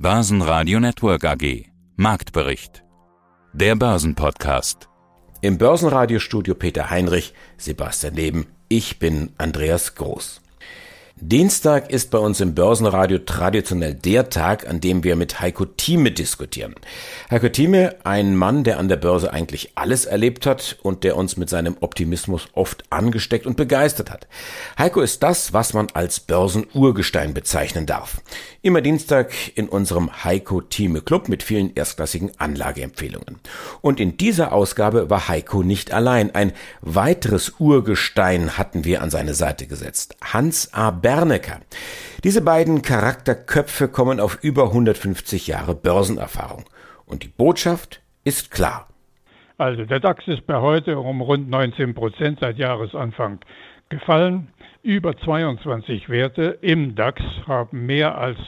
Börsenradio Network AG. Marktbericht. Der Börsenpodcast. Im Börsenradiostudio Peter Heinrich, Sebastian Leben. Ich bin Andreas Groß. Dienstag ist bei uns im Börsenradio traditionell der Tag, an dem wir mit Heiko Thieme diskutieren. Heiko Thieme, ein Mann, der an der Börse eigentlich alles erlebt hat und der uns mit seinem Optimismus oft angesteckt und begeistert hat. Heiko ist das, was man als Börsenurgestein bezeichnen darf. Immer Dienstag in unserem Heiko Thieme Club mit vielen erstklassigen Anlageempfehlungen. Und in dieser Ausgabe war Heiko nicht allein. Ein weiteres Urgestein hatten wir an seine Seite gesetzt. Hans A. Bernecker. Diese beiden Charakterköpfe kommen auf über 150 Jahre Börsenerfahrung. Und die Botschaft ist klar. Also der DAX ist bei heute um rund 19 Prozent seit Jahresanfang gefallen. Über 22 Werte im DAX haben mehr als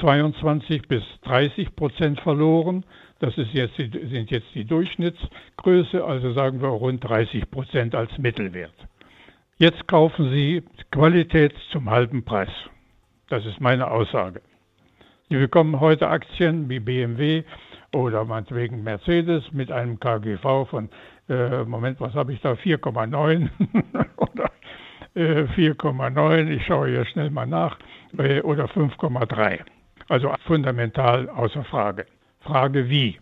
22 bis 30 Prozent verloren. Das ist jetzt die, sind jetzt die Durchschnittsgröße, also sagen wir rund 30 Prozent als Mittelwert. Jetzt kaufen Sie Qualität zum halben Preis. Das ist meine Aussage. Sie bekommen heute Aktien wie BMW oder meinetwegen Mercedes mit einem KGV von, äh, Moment, was habe ich da, 4,9 oder äh, 4,9, ich schaue hier schnell mal nach, äh, oder 5,3. Also fundamental außer Frage. Frage wie?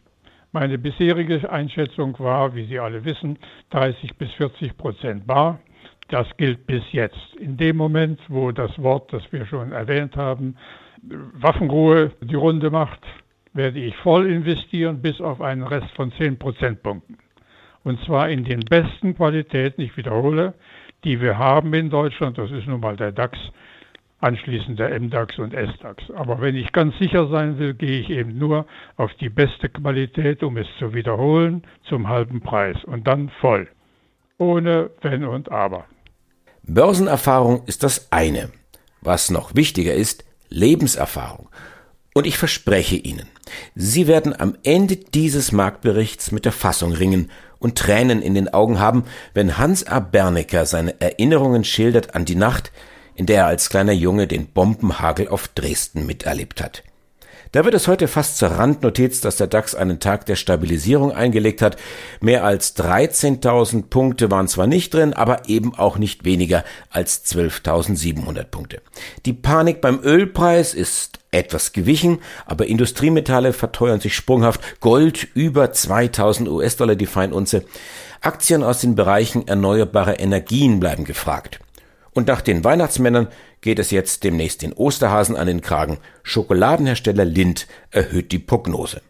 Meine bisherige Einschätzung war, wie Sie alle wissen, 30 bis 40 Prozent bar. Das gilt bis jetzt. In dem Moment, wo das Wort, das wir schon erwähnt haben, Waffenruhe die Runde macht, werde ich voll investieren bis auf einen Rest von 10 Prozentpunkten. Und zwar in den besten Qualitäten, ich wiederhole, die wir haben in Deutschland. Das ist nun mal der DAX, anschließend der MDAX und SDAX. Aber wenn ich ganz sicher sein will, gehe ich eben nur auf die beste Qualität, um es zu wiederholen, zum halben Preis und dann voll. Ohne Wenn und Aber. Börsenerfahrung ist das eine. Was noch wichtiger ist, Lebenserfahrung. Und ich verspreche Ihnen, Sie werden am Ende dieses Marktberichts mit der Fassung ringen und Tränen in den Augen haben, wenn Hans A. Bernecker seine Erinnerungen schildert an die Nacht, in der er als kleiner Junge den Bombenhagel auf Dresden miterlebt hat. Da wird es heute fast zur Randnotiz, dass der DAX einen Tag der Stabilisierung eingelegt hat. Mehr als 13.000 Punkte waren zwar nicht drin, aber eben auch nicht weniger als 12.700 Punkte. Die Panik beim Ölpreis ist etwas gewichen, aber Industriemetalle verteuern sich sprunghaft. Gold über 2000 US-Dollar die Feinunze. Aktien aus den Bereichen erneuerbare Energien bleiben gefragt. Und nach den Weihnachtsmännern geht es jetzt demnächst den Osterhasen an den Kragen. Schokoladenhersteller Lind erhöht die Prognose.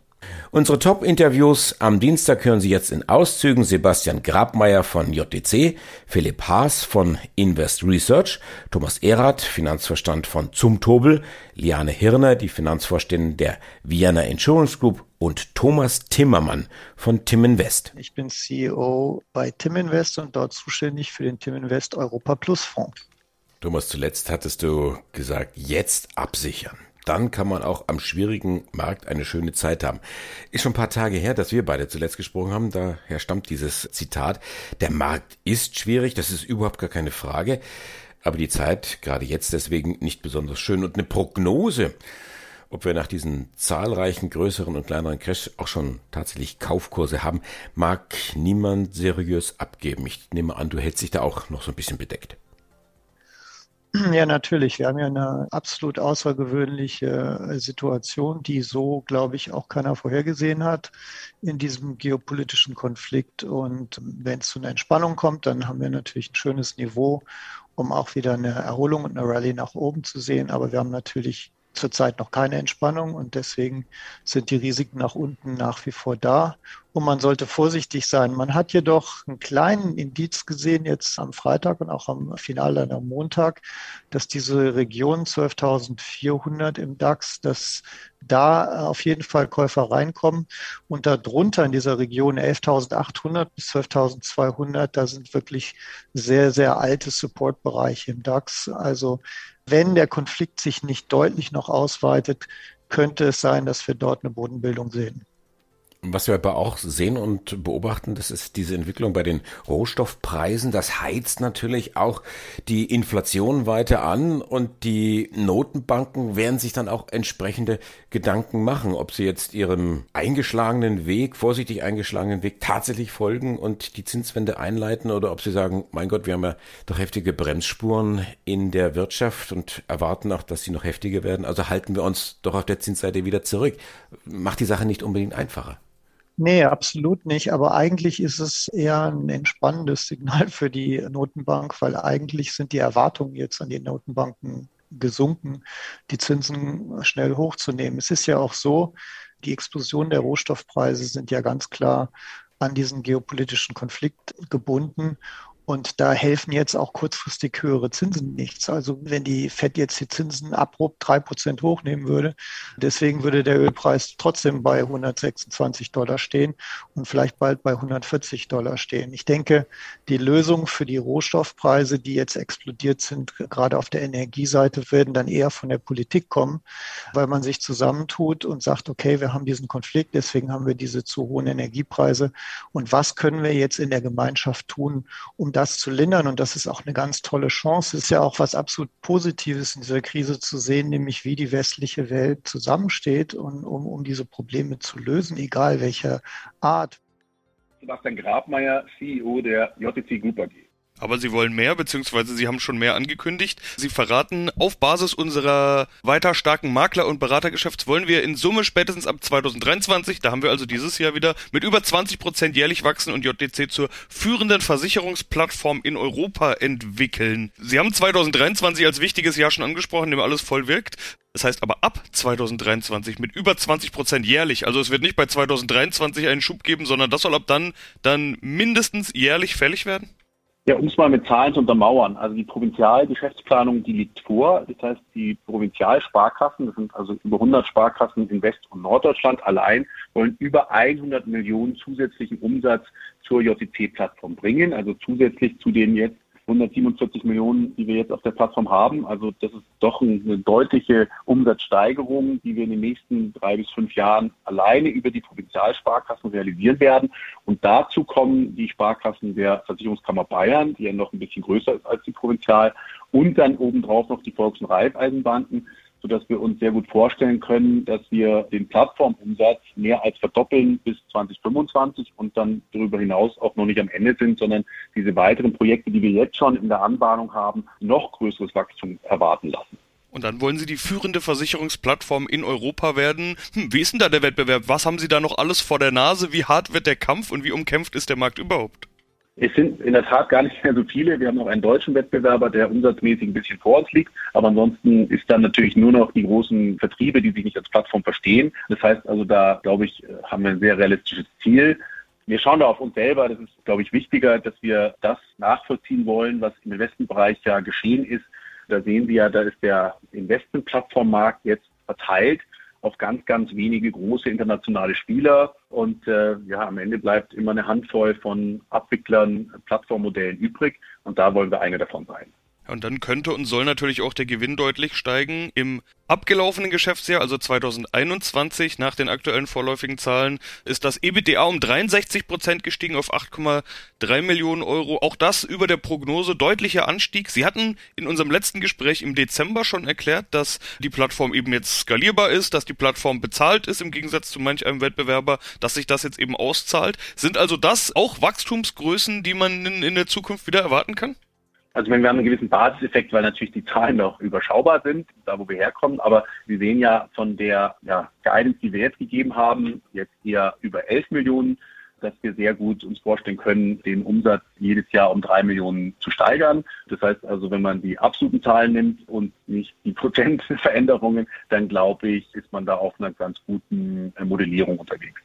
Unsere Top-Interviews am Dienstag hören Sie jetzt in Auszügen Sebastian Grabmeier von JTC, Philipp Haas von Invest Research, Thomas Erath, Finanzverstand von Zumtobel, Liane Hirner, die Finanzvorständin der Vienna Insurance Group und Thomas Timmermann von Tim Invest. Ich bin CEO bei Tim Invest und dort zuständig für den Tim Invest Europa Plus Fonds. Thomas, zuletzt hattest du gesagt, jetzt absichern dann kann man auch am schwierigen Markt eine schöne Zeit haben. Ist schon ein paar Tage her, dass wir beide zuletzt gesprochen haben. Daher stammt dieses Zitat. Der Markt ist schwierig, das ist überhaupt gar keine Frage. Aber die Zeit, gerade jetzt deswegen, nicht besonders schön. Und eine Prognose, ob wir nach diesen zahlreichen größeren und kleineren Crash auch schon tatsächlich Kaufkurse haben, mag niemand seriös abgeben. Ich nehme an, du hältst dich da auch noch so ein bisschen bedeckt. Ja, natürlich. Wir haben ja eine absolut außergewöhnliche äh, Situation, die so, glaube ich, auch keiner vorhergesehen hat in diesem geopolitischen Konflikt. Und wenn es zu einer Entspannung kommt, dann haben wir natürlich ein schönes Niveau, um auch wieder eine Erholung und eine Rallye nach oben zu sehen. Aber wir haben natürlich zurzeit noch keine Entspannung und deswegen sind die Risiken nach unten nach wie vor da. Und man sollte vorsichtig sein. Man hat jedoch einen kleinen Indiz gesehen jetzt am Freitag und auch am Finale dann am Montag, dass diese Region 12.400 im DAX, dass da auf jeden Fall Käufer reinkommen und darunter in dieser Region 11.800 bis 12.200, da sind wirklich sehr, sehr alte Supportbereiche im DAX. Also wenn der Konflikt sich nicht deutlich noch ausweitet, könnte es sein, dass wir dort eine Bodenbildung sehen. Was wir aber auch sehen und beobachten, das ist diese Entwicklung bei den Rohstoffpreisen. Das heizt natürlich auch die Inflation weiter an und die Notenbanken werden sich dann auch entsprechende Gedanken machen, ob sie jetzt ihrem eingeschlagenen Weg, vorsichtig eingeschlagenen Weg tatsächlich folgen und die Zinswende einleiten oder ob sie sagen, mein Gott, wir haben ja doch heftige Bremsspuren in der Wirtschaft und erwarten auch, dass sie noch heftiger werden. Also halten wir uns doch auf der Zinsseite wieder zurück. Macht die Sache nicht unbedingt einfacher. Nee, absolut nicht. Aber eigentlich ist es eher ein entspannendes Signal für die Notenbank, weil eigentlich sind die Erwartungen jetzt an die Notenbanken gesunken, die Zinsen schnell hochzunehmen. Es ist ja auch so, die Explosion der Rohstoffpreise sind ja ganz klar an diesen geopolitischen Konflikt gebunden. Und da helfen jetzt auch kurzfristig höhere Zinsen nichts. Also wenn die FED jetzt die Zinsen abrupt drei Prozent hochnehmen würde, deswegen würde der Ölpreis trotzdem bei 126 Dollar stehen und vielleicht bald bei 140 Dollar stehen. Ich denke, die Lösung für die Rohstoffpreise, die jetzt explodiert sind, gerade auf der Energieseite, werden dann eher von der Politik kommen, weil man sich zusammentut und sagt, okay, wir haben diesen Konflikt, deswegen haben wir diese zu hohen Energiepreise. Und was können wir jetzt in der Gemeinschaft tun, um das zu lindern. Und das ist auch eine ganz tolle Chance. Es ist ja auch was absolut Positives in dieser Krise zu sehen, nämlich wie die westliche Welt zusammensteht, und, um, um diese Probleme zu lösen, egal welcher Art. Sebastian Grabmeier, CEO der JTC Group AG. Aber sie wollen mehr, beziehungsweise sie haben schon mehr angekündigt. Sie verraten, auf Basis unserer weiter starken Makler- und Beratergeschäfts wollen wir in Summe spätestens ab 2023, da haben wir also dieses Jahr wieder, mit über 20 Prozent jährlich wachsen und JDC zur führenden Versicherungsplattform in Europa entwickeln. Sie haben 2023 als wichtiges Jahr schon angesprochen, in dem alles voll wirkt. Das heißt aber ab 2023 mit über 20 Prozent jährlich. Also es wird nicht bei 2023 einen Schub geben, sondern das soll ab dann dann mindestens jährlich fällig werden? Ja, um es mal mit Zahlen zu untermauern. Also die Provinzialgeschäftsplanung, die liegt vor. Das heißt, die Provinzialsparkassen, das sind also über 100 Sparkassen in West- und Norddeutschland allein, wollen über 100 Millionen zusätzlichen Umsatz zur JTC-Plattform bringen. Also zusätzlich zu den jetzt 147 Millionen, die wir jetzt auf der Plattform haben. Also das ist doch eine deutliche Umsatzsteigerung, die wir in den nächsten drei bis fünf Jahren alleine über die Provinzialsparkassen realisieren werden. Und dazu kommen die Sparkassen der Versicherungskammer Bayern, die ja noch ein bisschen größer ist als die Provinzial, und dann obendrauf noch die Volks- und Raiffeisenbanken sodass wir uns sehr gut vorstellen können, dass wir den Plattformumsatz mehr als verdoppeln bis 2025 und dann darüber hinaus auch noch nicht am Ende sind, sondern diese weiteren Projekte, die wir jetzt schon in der Anbahnung haben, noch größeres Wachstum erwarten lassen. Und dann wollen Sie die führende Versicherungsplattform in Europa werden. Hm, wie ist denn da der Wettbewerb? Was haben Sie da noch alles vor der Nase? Wie hart wird der Kampf und wie umkämpft ist der Markt überhaupt? Es sind in der Tat gar nicht mehr so viele. Wir haben noch einen deutschen Wettbewerber, der umsatzmäßig ein bisschen vor uns liegt. Aber ansonsten ist dann natürlich nur noch die großen Vertriebe, die sich nicht als Plattform verstehen. Das heißt also, da glaube ich, haben wir ein sehr realistisches Ziel. Wir schauen da auf uns selber. Das ist, glaube ich, wichtiger, dass wir das nachvollziehen wollen, was im Investmentbereich ja geschehen ist. Da sehen wir ja, da ist der Investmentplattformmarkt jetzt verteilt auf ganz, ganz wenige große internationale Spieler. Und äh, ja, am Ende bleibt immer eine Handvoll von Abwicklern, Plattformmodellen übrig. Und da wollen wir eine davon sein. Und dann könnte und soll natürlich auch der Gewinn deutlich steigen. Im abgelaufenen Geschäftsjahr, also 2021, nach den aktuellen vorläufigen Zahlen, ist das EBITDA um 63 Prozent gestiegen auf 8,3 Millionen Euro. Auch das über der Prognose deutlicher Anstieg. Sie hatten in unserem letzten Gespräch im Dezember schon erklärt, dass die Plattform eben jetzt skalierbar ist, dass die Plattform bezahlt ist im Gegensatz zu manch einem Wettbewerber, dass sich das jetzt eben auszahlt. Sind also das auch Wachstumsgrößen, die man in, in der Zukunft wieder erwarten kann? Also wenn wir haben einen gewissen Basiseffekt, weil natürlich die Zahlen noch überschaubar sind, da wo wir herkommen, aber wir sehen ja von der ja, Guidance, die wir jetzt gegeben haben, jetzt eher über 11 Millionen, dass wir sehr gut uns vorstellen können, den Umsatz jedes Jahr um drei Millionen zu steigern. Das heißt also, wenn man die absoluten Zahlen nimmt und nicht die Prozentveränderungen, dann glaube ich, ist man da auf einer ganz guten Modellierung unterwegs.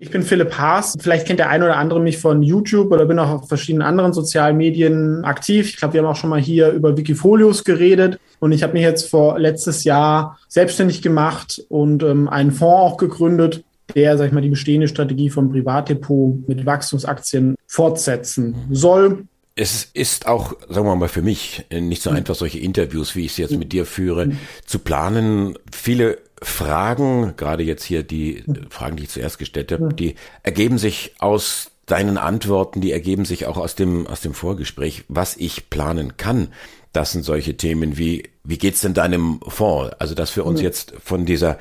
Ich bin Philipp Haas. Vielleicht kennt der ein oder andere mich von YouTube oder bin auch auf verschiedenen anderen sozialen Medien aktiv. Ich glaube, wir haben auch schon mal hier über Wikifolios geredet. Und ich habe mich jetzt vor letztes Jahr selbstständig gemacht und ähm, einen Fonds auch gegründet, der, sag ich mal, die bestehende Strategie vom Privatdepot mit Wachstumsaktien fortsetzen soll. Es ist auch, sagen wir mal, für mich nicht so einfach, solche Interviews, wie ich sie jetzt mit dir führe, zu planen. Viele Fragen, gerade jetzt hier die Fragen, die ich zuerst gestellt habe, die ergeben sich aus deinen Antworten, die ergeben sich auch aus dem, aus dem Vorgespräch, was ich planen kann. Das sind solche Themen wie, wie geht's denn deinem Fonds? Also, dass wir uns jetzt von dieser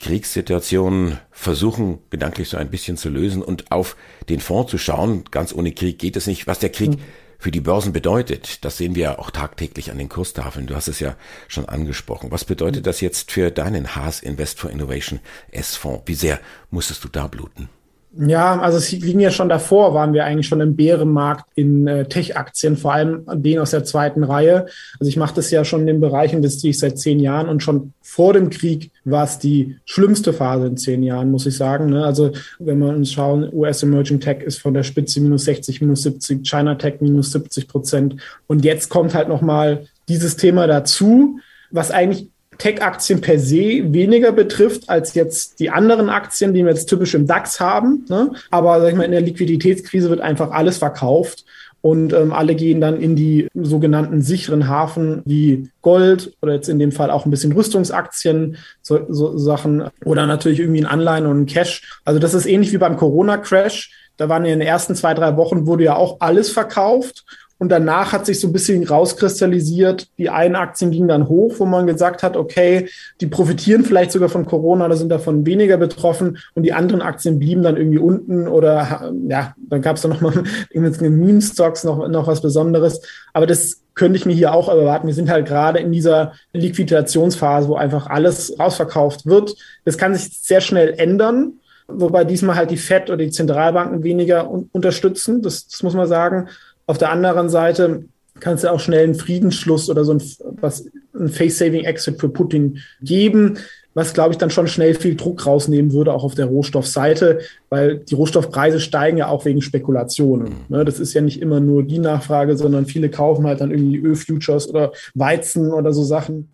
Kriegssituation versuchen, gedanklich so ein bisschen zu lösen und auf den Fonds zu schauen. Ganz ohne Krieg geht es nicht. Was der Krieg für die Börsen bedeutet, das sehen wir ja auch tagtäglich an den Kurstafeln. Du hast es ja schon angesprochen. Was bedeutet das jetzt für deinen Haas Invest for Innovation S-Fonds? Wie sehr musstest du da bluten? Ja, also es ging ja schon davor, waren wir eigentlich schon im Bärenmarkt in äh, Tech-Aktien, vor allem den aus der zweiten Reihe. Also ich mache das ja schon in dem Bereich, investiere ich seit zehn Jahren und schon vor dem Krieg war es die schlimmste Phase in zehn Jahren, muss ich sagen. Ne? Also wenn wir uns schauen, US Emerging Tech ist von der Spitze minus 60, minus 70, China Tech minus 70 Prozent. Und jetzt kommt halt nochmal dieses Thema dazu, was eigentlich Tech-Aktien per se weniger betrifft als jetzt die anderen Aktien, die wir jetzt typisch im DAX haben. Ne? Aber sag ich mal, in der Liquiditätskrise wird einfach alles verkauft und ähm, alle gehen dann in die sogenannten sicheren Hafen wie Gold oder jetzt in dem Fall auch ein bisschen Rüstungsaktien, so, so Sachen oder natürlich irgendwie ein Anleihen und ein Cash. Also das ist ähnlich wie beim Corona-Crash. Da waren in den ersten zwei, drei Wochen wurde ja auch alles verkauft und danach hat sich so ein bisschen rauskristallisiert, die einen Aktien gingen dann hoch, wo man gesagt hat, okay, die profitieren vielleicht sogar von Corona oder sind davon weniger betroffen und die anderen Aktien blieben dann irgendwie unten oder ja, dann gab es dann nochmal mit Meme-Stocks noch, noch was Besonderes. Aber das könnte ich mir hier auch erwarten. Wir sind halt gerade in dieser Liquidationsphase, wo einfach alles rausverkauft wird. Das kann sich sehr schnell ändern wobei diesmal halt die FED oder die Zentralbanken weniger un unterstützen. Das, das muss man sagen. Auf der anderen Seite kannst du auch schnell einen Friedensschluss oder so ein, was, ein Face-Saving-Exit für Putin geben, was, glaube ich, dann schon schnell viel Druck rausnehmen würde, auch auf der Rohstoffseite, weil die Rohstoffpreise steigen ja auch wegen Spekulationen. Mhm. Ne, das ist ja nicht immer nur die Nachfrage, sondern viele kaufen halt dann irgendwie Ölfutures oder Weizen oder so Sachen.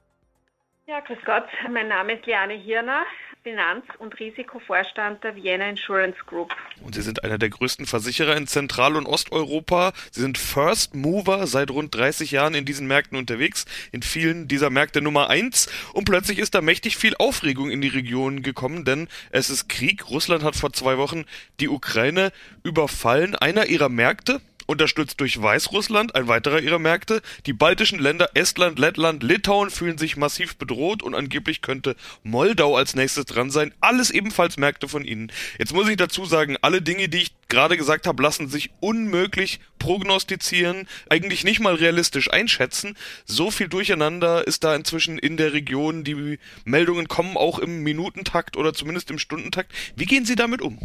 Ja, grüß Gott, mein Name ist Liane Hirner. Finanz- und Risikovorstand der Vienna Insurance Group. Und Sie sind einer der größten Versicherer in Zentral- und Osteuropa. Sie sind First Mover seit rund 30 Jahren in diesen Märkten unterwegs, in vielen dieser Märkte Nummer eins. Und plötzlich ist da mächtig viel Aufregung in die Region gekommen, denn es ist Krieg. Russland hat vor zwei Wochen die Ukraine überfallen. Einer ihrer Märkte, unterstützt durch Weißrussland, ein weiterer ihrer Märkte. Die baltischen Länder Estland, Lettland, Litauen fühlen sich massiv bedroht und angeblich könnte Moldau als nächstes dran sein. Alles ebenfalls Märkte von ihnen. Jetzt muss ich dazu sagen, alle Dinge, die ich gerade gesagt habe, lassen sich unmöglich prognostizieren, eigentlich nicht mal realistisch einschätzen. So viel Durcheinander ist da inzwischen in der Region. Die Meldungen kommen auch im Minutentakt oder zumindest im Stundentakt. Wie gehen Sie damit um?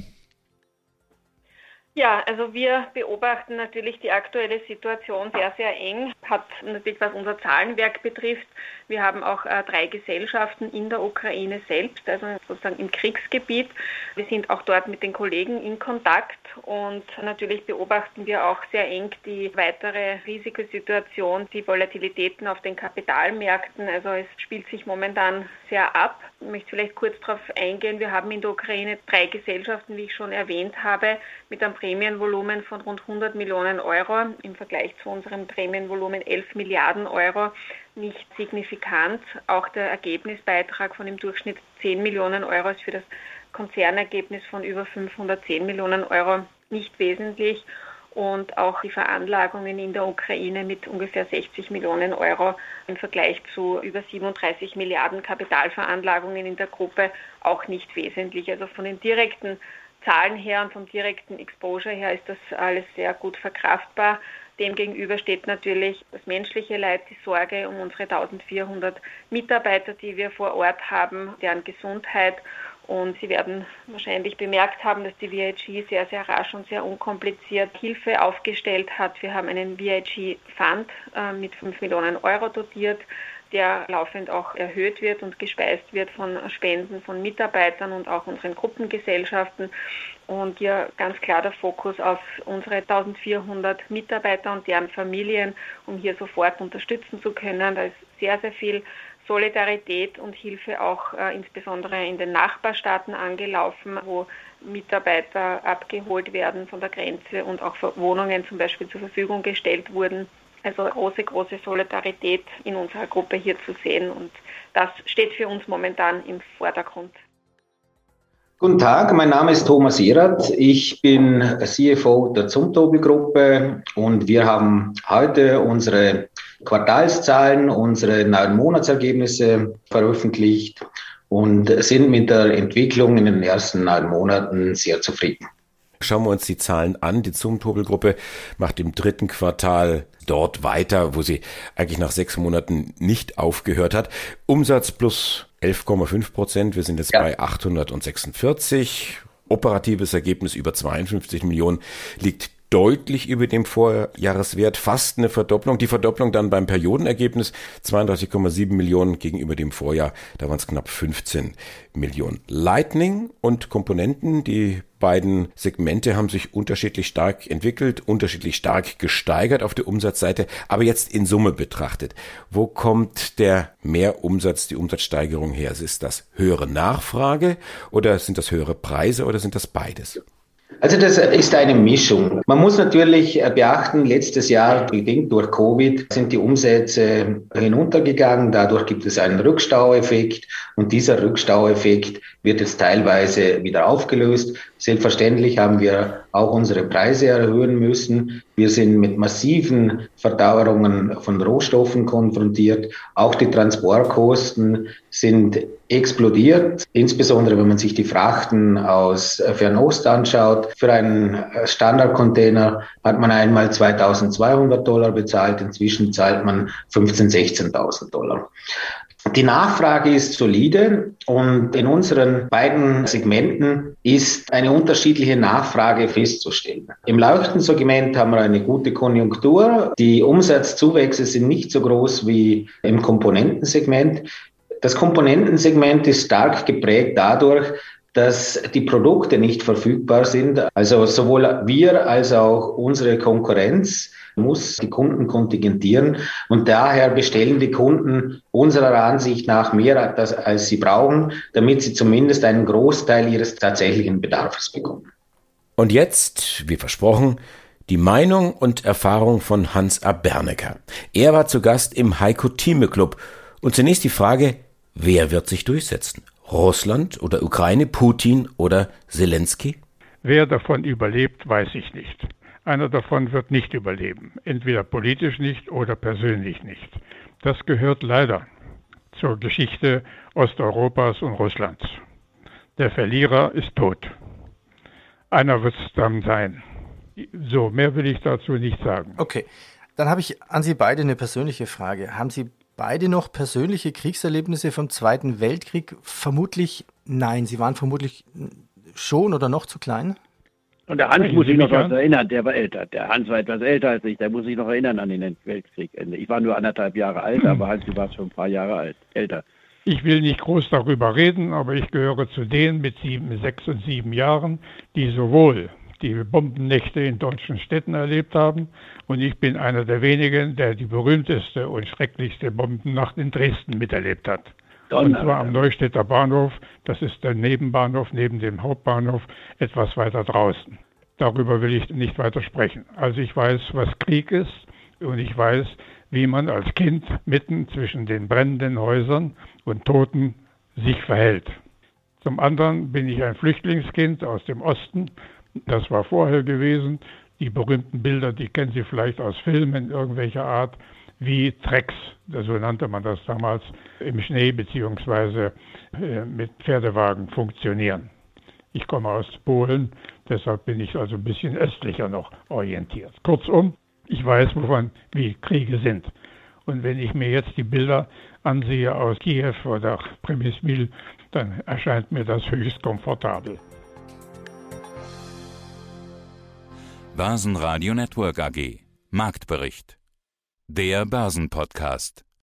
Ja, also wir beobachten natürlich die aktuelle Situation sehr, sehr eng. Hat natürlich, was unser Zahlenwerk betrifft, wir haben auch äh, drei Gesellschaften in der Ukraine selbst, also sozusagen im Kriegsgebiet. Wir sind auch dort mit den Kollegen in Kontakt und natürlich beobachten wir auch sehr eng die weitere Risikosituation, die Volatilitäten auf den Kapitalmärkten. Also es spielt sich momentan sehr ab. Ich möchte vielleicht kurz darauf eingehen. Wir haben in der Ukraine drei Gesellschaften, wie ich schon erwähnt habe, mit einem Prämienvolumen von rund 100 Millionen Euro im Vergleich zu unserem Prämienvolumen 11 Milliarden Euro nicht signifikant. Auch der Ergebnisbeitrag von im Durchschnitt 10 Millionen Euro ist für das Konzernergebnis von über 510 Millionen Euro nicht wesentlich und auch die Veranlagungen in der Ukraine mit ungefähr 60 Millionen Euro im Vergleich zu über 37 Milliarden Kapitalveranlagungen in der Gruppe auch nicht wesentlich. Also von den direkten Zahlen her und vom direkten Exposure her ist das alles sehr gut verkraftbar. Demgegenüber steht natürlich das menschliche Leid, die Sorge um unsere 1400 Mitarbeiter, die wir vor Ort haben, deren Gesundheit. Und Sie werden wahrscheinlich bemerkt haben, dass die VIG sehr, sehr rasch und sehr unkompliziert Hilfe aufgestellt hat. Wir haben einen VIG-Fund äh, mit 5 Millionen Euro dotiert der laufend auch erhöht wird und gespeist wird von Spenden von Mitarbeitern und auch unseren Gruppengesellschaften. Und hier ganz klar der Fokus auf unsere 1400 Mitarbeiter und deren Familien, um hier sofort unterstützen zu können. Da ist sehr, sehr viel Solidarität und Hilfe auch äh, insbesondere in den Nachbarstaaten angelaufen, wo Mitarbeiter abgeholt werden von der Grenze und auch Wohnungen zum Beispiel zur Verfügung gestellt wurden Also große, große Solidarität in unserer Gruppe hier zu sehen und das steht für uns momentan im Vordergrund. Guten Tag, mein Name ist Thomas Erath. Ich bin CFO der Zumtobel-Gruppe und wir haben heute unsere Quartalszahlen, unsere neuen Monatsergebnisse veröffentlicht und sind mit der Entwicklung in den ersten neun Monaten sehr zufrieden. Schauen wir uns die Zahlen an. Die Zumtobel-Gruppe macht im dritten Quartal dort weiter, wo sie eigentlich nach sechs Monaten nicht aufgehört hat. Umsatz plus 11,5 Prozent. Wir sind jetzt ja. bei 846. Operatives Ergebnis über 52 Millionen liegt deutlich über dem Vorjahreswert, fast eine Verdopplung. Die Verdopplung dann beim Periodenergebnis 32,7 Millionen gegenüber dem Vorjahr, da waren es knapp 15 Millionen. Lightning und Komponenten, die beiden Segmente haben sich unterschiedlich stark entwickelt, unterschiedlich stark gesteigert auf der Umsatzseite, aber jetzt in Summe betrachtet. Wo kommt der Mehrumsatz, die Umsatzsteigerung her? Ist das höhere Nachfrage oder sind das höhere Preise oder sind das beides? Also das ist eine Mischung. Man muss natürlich beachten, letztes Jahr, bedingt durch Covid, sind die Umsätze hinuntergegangen. Dadurch gibt es einen Rückstaueffekt und dieser Rückstaueffekt wird jetzt teilweise wieder aufgelöst. Selbstverständlich haben wir auch unsere Preise erhöhen müssen. Wir sind mit massiven Verdauerungen von Rohstoffen konfrontiert. Auch die Transportkosten sind explodiert, insbesondere wenn man sich die Frachten aus Fernost anschaut. Für einen Standardcontainer hat man einmal 2200 Dollar bezahlt, inzwischen zahlt man 15.000, 16.000 Dollar. Die Nachfrage ist solide und in unseren beiden Segmenten ist eine unterschiedliche Nachfrage festzustellen. Im Leuchtensegment haben wir eine gute Konjunktur. Die Umsatzzuwächse sind nicht so groß wie im Komponentensegment. Das Komponentensegment ist stark geprägt dadurch, dass die Produkte nicht verfügbar sind. Also sowohl wir als auch unsere Konkurrenz muss die Kunden kontingentieren und daher bestellen die Kunden unserer Ansicht nach mehr, als sie brauchen, damit sie zumindest einen Großteil ihres tatsächlichen Bedarfs bekommen. Und jetzt, wie versprochen, die Meinung und Erfahrung von Hans A. Bernecker. Er war zu Gast im Heiko Thieme Club und zunächst die Frage, wer wird sich durchsetzen? Russland oder Ukraine, Putin oder Zelensky? Wer davon überlebt, weiß ich nicht. Einer davon wird nicht überleben, entweder politisch nicht oder persönlich nicht. Das gehört leider zur Geschichte Osteuropas und Russlands. Der Verlierer ist tot. Einer wird es dann sein. So, mehr will ich dazu nicht sagen. Okay, dann habe ich an Sie beide eine persönliche Frage. Haben Sie beide noch persönliche Kriegserlebnisse vom Zweiten Weltkrieg? Vermutlich nein. Sie waren vermutlich schon oder noch zu klein? Und der Hans muss sich noch was erinnern, der war älter. Der Hans war etwas älter als ich, der muss sich noch erinnern an den Weltkriegende. Ich war nur anderthalb Jahre alt, aber Hans, du warst schon ein paar Jahre alt, älter. Ich will nicht groß darüber reden, aber ich gehöre zu denen mit sieben, sechs und sieben Jahren, die sowohl die Bombennächte in deutschen Städten erlebt haben und ich bin einer der wenigen, der die berühmteste und schrecklichste Bombennacht in Dresden miterlebt hat. Und zwar am Neustädter Bahnhof, das ist der Nebenbahnhof neben dem Hauptbahnhof, etwas weiter draußen. Darüber will ich nicht weiter sprechen. Also ich weiß, was Krieg ist und ich weiß, wie man als Kind mitten zwischen den brennenden Häusern und Toten sich verhält. Zum anderen bin ich ein Flüchtlingskind aus dem Osten. Das war vorher gewesen. Die berühmten Bilder, die kennen Sie vielleicht aus Filmen irgendwelcher Art wie Trecks, so nannte man das damals, im Schnee beziehungsweise äh, mit Pferdewagen funktionieren. Ich komme aus Polen, deshalb bin ich also ein bisschen östlicher noch orientiert. Kurzum, ich weiß, wovon wie Kriege sind. Und wenn ich mir jetzt die Bilder ansehe aus Kiew oder Premismil, dann erscheint mir das höchst komfortabel. Basen Radio Network AG Marktbericht der Börsenpodcast